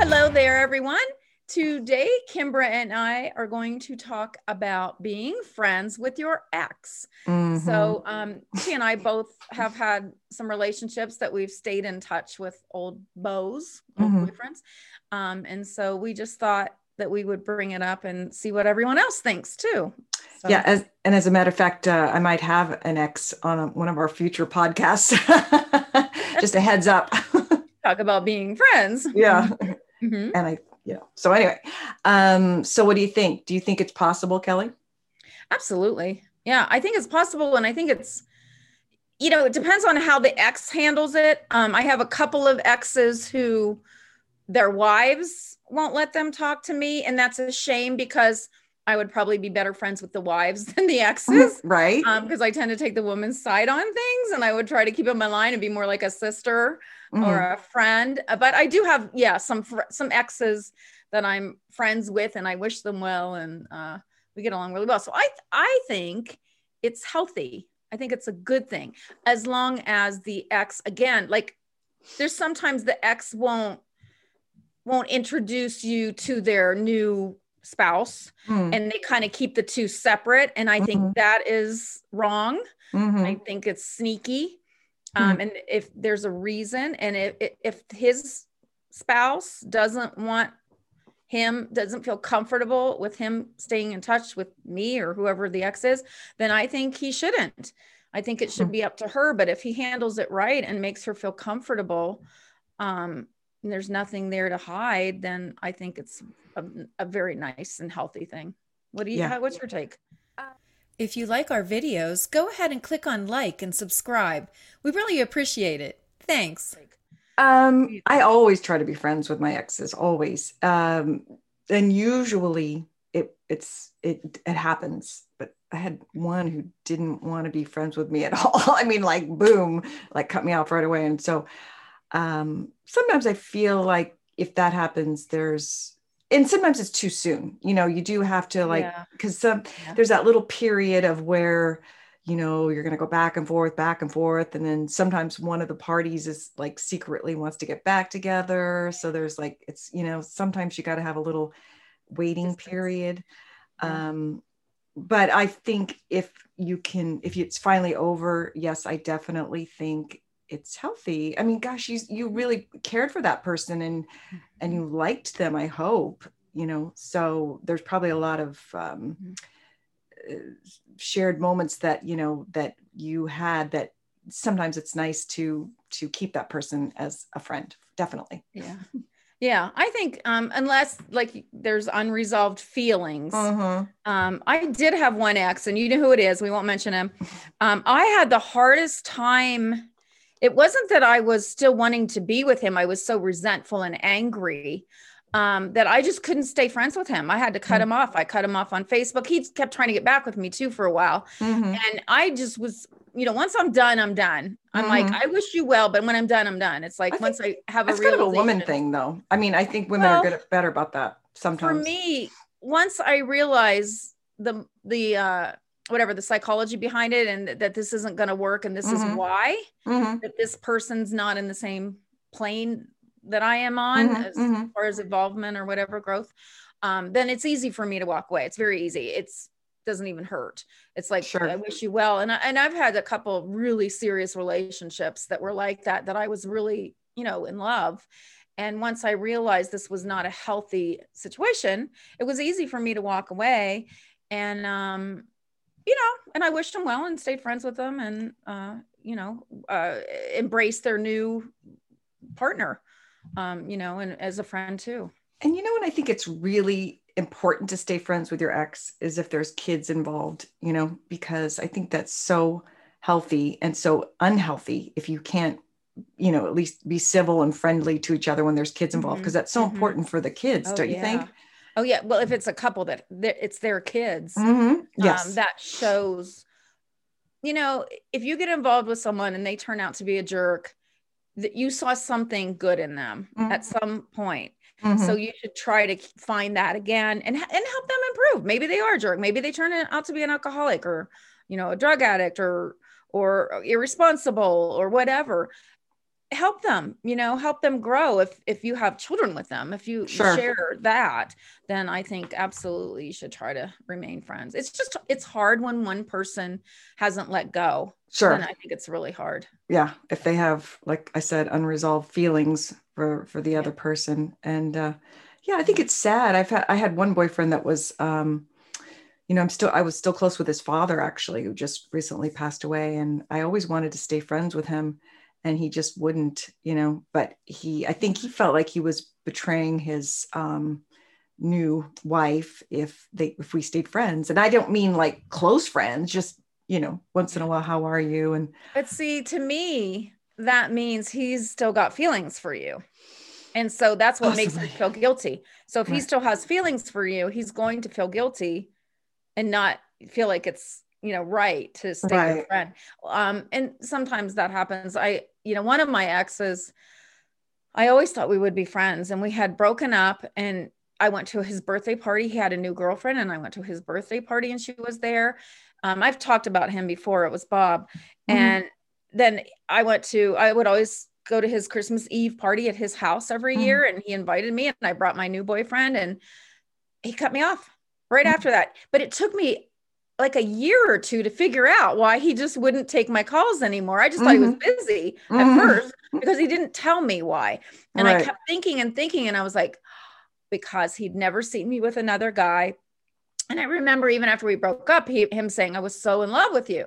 hello there, everyone. Today, Kimbra and I are going to talk about being friends with your ex. Mhm. So, um, she and I both have had some relationships that we've stayed in touch with old beaux, old Mhm. boyfriends. Um, and so we just thought that we would bring it up and see what everyone else thinks too. So, yeah, as, and as a matter of fact, uh, I might have an ex on a, one of our future podcasts. Just a heads up. talk about being friends. yeah, Mhm. and I, yeah. So anyway, um, so what do you think? Do you think it's possible, Kelly? Absolutely. Yeah, I think it's possible. And I think it's, you know, it depends on how the ex handles it. Um, I have a couple of exes who their wives won't let them talk to me. And that's a shame because I would probably be better friends with the wives than the exes. right? Um, because I tend to take the woman's side on things and I would try to keep in my line and be more like a sister Mhm. or a friend. Uh, But I do have, yeah, some fr- some exes that I'm friends with, and I wish them well, and uh, we get along really well. So I I think it's healthy. I think it's a good thing as long as the ex again, like there's sometimes the ex won't won't introduce you to their new spouse Mm, and they kind of keep the two separate and i think Mhm. that is wrong mhm. I think it's sneaky. Hmm. Um, and if there's a reason, and if if his spouse doesn't want him, doesn't feel comfortable with him staying in touch with me or whoever the ex is, then I think he shouldn't. I think it should Hmm. be up to her. But if he handles it right and makes her feel comfortable, um, and there's nothing there to hide, then I think it's a, a very nice and healthy thing. What do you? Yeah. How, what's your take? If you like our videos, go ahead and click on like and subscribe. We really appreciate it. Thanks. Um, I always try to be friends with my exes, always. Um, and usually it it's it it happens. But I had one who didn't want to be friends with me at all. I mean, like boom, like cut me off right away. And so um sometimes I feel like if that happens, there's and sometimes it's too soon. You know, you do have to like Yeah. because some Yeah. there's that little period of where you know you're going to go back and forth back and forth and then sometimes one of the parties is like secretly wants to get back together so there's like it's you know sometimes you got to have a little waiting period Yeah. um but i think if you can if it's finally over yes i definitely think it's healthy i mean gosh you you really cared for that person and and you liked them i hope you know so there's probably a lot of um Mhm. uh, shared moments that you know that you had that sometimes it's nice to to keep that person as a friend definitely Yeah. Yeah. I think um unless like there's unresolved feelings. Mhm. Um I did have one ex and you know who it is. We won't mention him. Um I had the hardest time. It wasn't that I was still wanting to be with him. I was so resentful and angry um that I just couldn't stay friends with him. I had to cut Mm. him off. I cut him off on Facebook. He kept trying to get back with me too for a while Mhm. and I just was, you know, once I'm done, I'm done. I'm like, Mhm. I wish you well, but when I'm done, I'm done. It's like I once I have a that's kind of a woman thing though i mean i think women Well, are good better about that sometimes. For me, once I realize the the uh whatever the psychology behind it and that this isn't going to work and this Mhm. is why Mhm. that this person's not in the same plane that I am on Mhm. as Mhm. far as involvement or whatever growth, um, then it's easy for me to walk away. It's very easy. It's doesn't even hurt. It's like Sure. I wish you well, and I, and I've had a couple really serious relationships that were like that. That I was really you know in love, and once I realized this was not a healthy situation, it was easy for me to walk away, and um, you know, and I wished them well and stayed friends with them, and uh, you know, uh, embraced their new partner, um, you know, and as a friend too. and you know what i think it's really important to stay friends with your ex is if there's kids involved you know because i think that's so healthy and so unhealthy if you can't you know at least be civil and friendly to each other when there's kids involved because that's so mhm. important for the kids don't you think Oh yeah. Well, if it's a couple that it's their kids, Mhm. yes um, that shows. You know, if you get involved with someone and they turn out to be a jerk, that you saw something good in them Mhm. at some point. Mhm. So you should try to find that again and and help them improve. Maybe they are a jerk. Maybe they turn out to be an alcoholic or you know a drug addict or or irresponsible or whatever. Help them you know help them grow if if you have children with them if you Sure. share that then i think absolutely you should try to remain friends it's just it's hard when one person hasn't let go Sure. and i think it's really hard yeah if they have like i said unresolved feelings for for the Yeah. other person and uh yeah i think it's sad i've had i had one boyfriend that was um you know i'm still i was still close with his father actually who just recently passed away and i always wanted to stay friends with him and he just wouldn't you know but he i think he felt like he was betraying his um new wife if they if we stayed friends. And i don't mean like close friends just you know once in a while how are you? And but see to me that means he's still got feelings for you. And so that's what makes him feel guilty. So if he still has feelings for you he's going to feel guilty and not feel like it's you know right to stay Right. friend um and sometimes that happens i you know one of my exes i always thought we would be friends and we had broken up and i went to his birthday party he had a new girlfriend and i went to his birthday party and she was there um, i've talked about him before it was bob Mhm. and then i went to i would always go to his christmas eve party at his house every Mhm. year and he invited me and i brought my new boyfriend and he cut me off right Mhm. after that but it took me like a year or two to figure out why he just wouldn't take my calls anymore. I just thought he was busy at Mhm. first because he didn't tell me why. And I kept thinking and thinking, and I was like, because he'd never seen me with another guy. And I remember even after we broke up, he, him saying, I was so in love with you.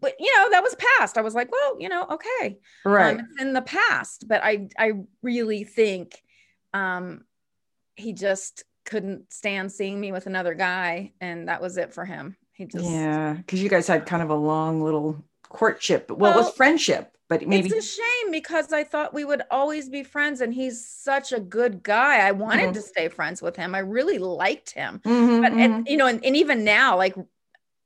But, you know, that was past. I was like, well, you know, okay. right Um, it's in the past. But I, I really think um, he just couldn't stand seeing me with another guy. And that was it for him. He just, yeah because you guys had kind of a long little courtship well, it was friendship but maybe It's a shame because I thought we would always be friends and he's such a good guy. I wanted Mhm. to stay friends with him. I really liked him. Mhm, But mhm. and, you know, and, and even now, like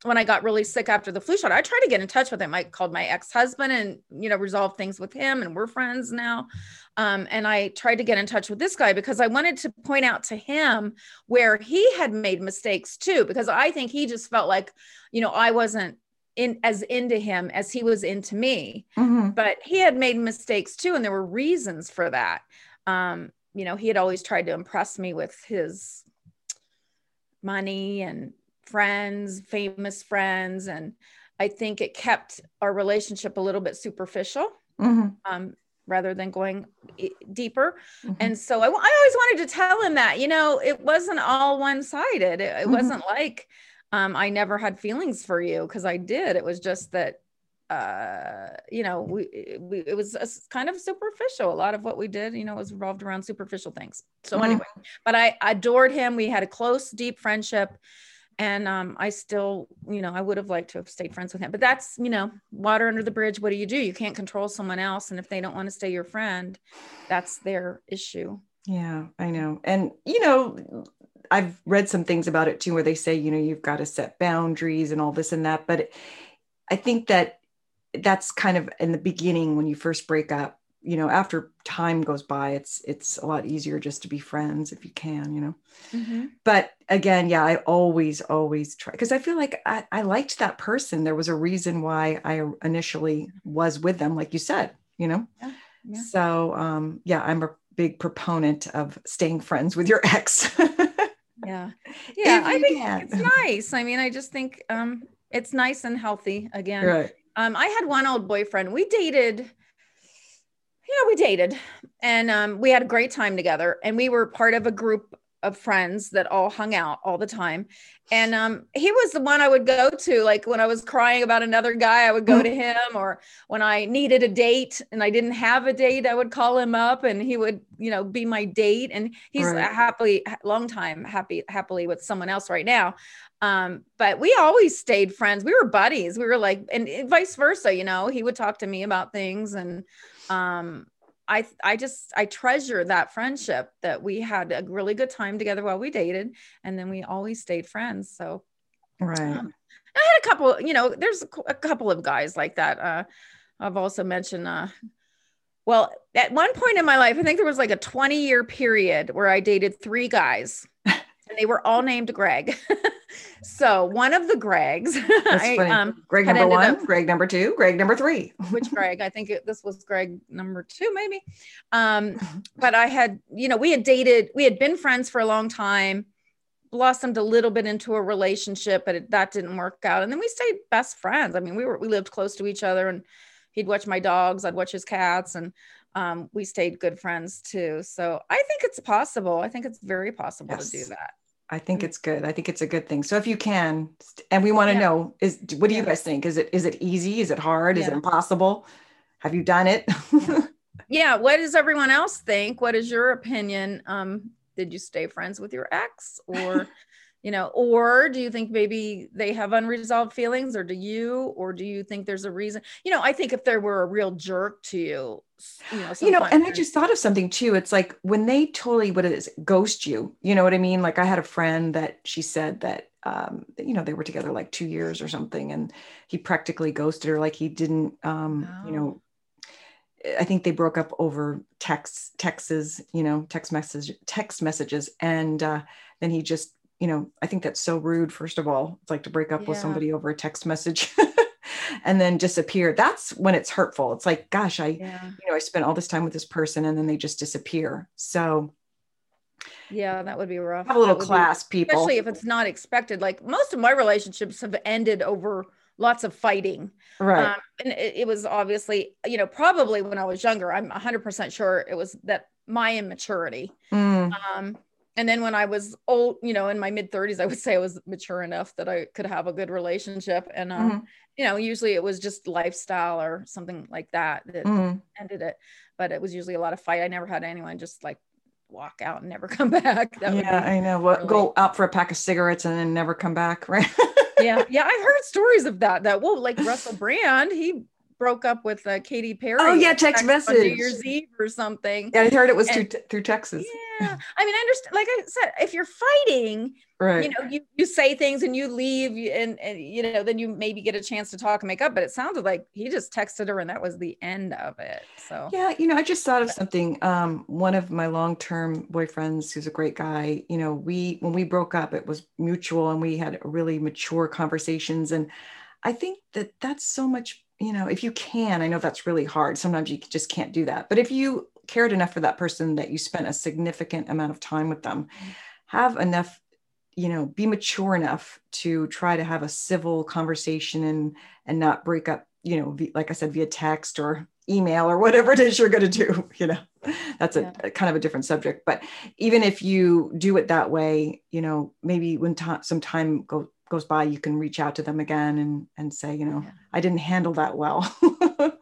when I got really sick after the flu shot, I tried to get in touch with him. I called my ex-husband and you know, resolved things with him and we're friends now. Um, and I tried to get in touch with this guy because I wanted to point out to him where he had made mistakes too, because I think he just felt like, you know, I wasn't in as into him as he was into me Mhm. but he had made mistakes too and there were reasons for that um you know he had always tried to impress me with his money and friends famous friends and i think it kept our relationship a little bit superficial Mhm. um rather than going deeper Mhm. and so I, I always wanted to tell him that you know it wasn't all one-sided it, it Mhm. wasn't like um, i never had feelings for you because i did it was just that uh you know we, we it was a kind of superficial a lot of what we did you know was revolved around superficial things so Mhm. anyway but i adored him we had a close deep friendship and um i still you know i would have liked to have stayed friends with him but that's you know water under the bridge what do you do you can't control someone else and if they don't want to stay your friend that's their issue Yeah, I know. And, you know, I've read some things about it too, where they say, you know, you've got to set boundaries and all this and that. But I think that that's kind of in the beginning when you first break up, you know, after time goes by, it's, it's a lot easier just to be friends if you can, you know. But again, yeah, I always, always try because I feel like I, I liked that person. There was a reason why I initially was with them, like you said, you know. yeah. So um, yeah, I'm a big proponent of staying friends with your ex. yeah yeah i think can. it's nice i mean i just think um it's nice and healthy again right. um i had one old boyfriend we dated yeah we dated and um we had a great time together and we were part of a group of friends that all hung out all the time. And um he was the one i would go to like when i was crying about another guy i would go to him or when i needed a date and i didn't have a date i would call him up and he would you know be my date. And he's Right. a happily long time happy happily with someone else right now. Um but we always stayed friends. We were buddies. We were like and vice versa you know? He would talk to me about things and um I I just I treasure that friendship that we had a really good time together while we dated and then we always stayed friends so Right. um, I had a couple you know there's a, a couple of guys like that uh I've also mentioned uh well at one point in my life I think there was like a 20 year period where I dated three guys and they were all named Greg so one of the Gregs, I, um, Greg number one, up, Greg number two, Greg number three. which Greg? I think it, this was Greg number two, maybe. Um, but I had, you know, we had dated, we had been friends for a long time, blossomed a little bit into a relationship, but it, that didn't work out. And then we stayed best friends. I mean, we were we lived close to each other, and he'd watch my dogs, I'd watch his cats, and um, we stayed good friends too. So I think it's possible. I think it's very possible yes. to do that. I think it's good. I think it's a good thing. So if you can, and we want to yeah. know is what do you guys think? Is it is it easy? Is it hard? Yeah. Is it impossible? Have you done it? yeah. What does everyone else think? What is your opinion? Um, did you stay friends with your ex or you know or do you think maybe they have unresolved feelings or do you or do you think there's a reason you know i think if there were a real jerk to you you know you know and i just thought of something too it's like when they totally what it is ghost you you know what i mean? Like i had a friend that she said that um, you know they were together like two years or something and he practically ghosted her like he didn't um, you know I think they broke up over texts, texts, you know, text message, text messages, and uh, then he just you know, I think that's so rude, first of all. It's like to break up yeah. with somebody over a text message and then disappear. That's when it's hurtful. It's like, gosh, I, yeah. you know, I spent all this time with this person and then they just disappear. So, yeah, that would be rough. Have a little class, be, people. Especially if it's not expected. Like most of my relationships have ended over lots of fighting. Right. Um, and it, it, was obviously, you know, probably when I was younger, I'm 100% sure it was that my immaturity. Mm. Um, and then when I was old, you know, in my mid 30s, I would say I was mature enough that I could have a good relationship. And, um, mm-hmm. you know, usually it was just lifestyle or something like that that mm-hmm. ended it. But it was usually a lot of fight. I never had anyone just like walk out and never come back. That yeah, I know. What really... go out for a pack of cigarettes and then never come back, right? yeah, yeah. I've heard stories of that. That well, like Russell Brand, he broke up with uh, Katy Perry. Oh yeah, text, message. New Year's Eve or something. Yeah, I heard it was and, through, through Texas. Yeah, I mean, I understand. Like I said, if you're fighting, right? You know, you you say things and you leave, and, and you know, then you maybe get a chance to talk and make up. But it sounded like he just texted her, and that was the end of it. So yeah, you know, I just thought of something. Um, one of my long-term boyfriends, who's a great guy, you know, we when we broke up, it was mutual, and we had really mature conversations and. I think that that's so much you know, if you can, I know that's really hard. Sometimes you just can't do that. But if you cared enough for that person that you spent a significant amount of time with them, have enough, you know, be mature enough to try to have a civil conversation and and not break up, you know, like I said, via text or email or whatever it is you're going to do. You know, that's a, yeah. a, kind of a different subject. But even if you do it that way, you know, maybe when some time go, goes by, you can reach out to them again and and say, you know, yeah. I didn't handle that well.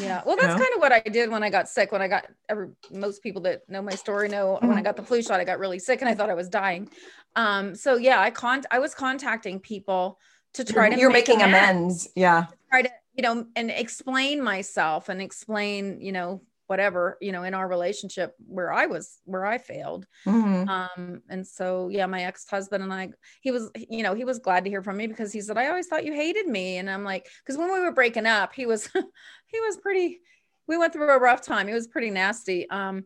yeah, well, that's you know? kind of what I did when I got sick. When I got every most people that know my story know when I mm-hmm. got the flu shot, I got really sick and I thought I was dying. Um, so yeah, I con I was contacting people to try to you're making amends. amends. Yeah, try to you know and explain myself and explain you know whatever you know in our relationship where i was where i failed. Mm-hmm. um and so yeah my ex-husband and i he was you know he was glad to hear from me because he said i always thought you hated me. And i'm like because when we were breaking up he was he was pretty we went through a rough time. He was pretty nasty. Um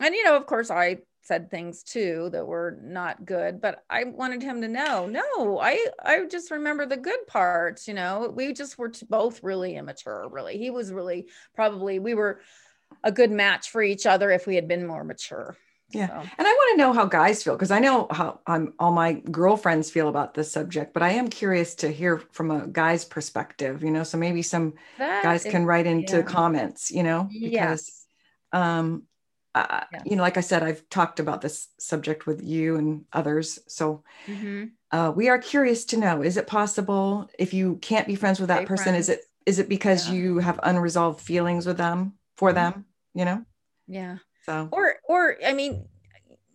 and you know of course i said things too that were not good but i wanted him to know no i i just remember the good parts you know? We just were both really immature really. He was really probably we were a good match for each other if we had been more mature. Yeah. So. And I want to know how guys feel because I know how um, all my girlfriends feel about this subject, but I am curious to hear from a guy's perspective, you know, so maybe some that guys is, can write into yeah. comments, you know, because, yeah. um, uh, yeah. you know, like I said, I've talked about this subject with you and others. So mm-hmm. uh, we are curious to know, is it possible if you can't be friends with that Stay person, friends. is it, is it because you have unresolved feelings with them for mm-hmm. them? you know? Yeah. So, or, or, I mean,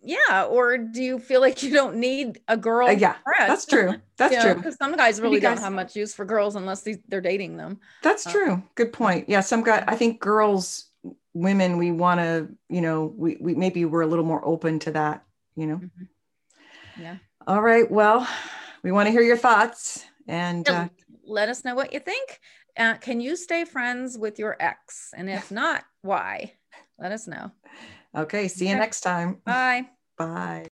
yeah. Or do you feel like you don't need a girl? Uh, yeah, that's true. That's you true. Because some guys really guys, don't have much use for girls unless they, they're dating them. That's uh, true. Good point. Yeah. Some guy, I think girls, women, we want to, you know, we, we maybe we're a little more open to that, you know? Mm-hmm. Yeah. All right. Well, we want to hear your thoughts and uh, let us know what you think. Uh, can you stay friends with your ex? And if not, why? Let us know. Okay. See you next time. Bye. Bye.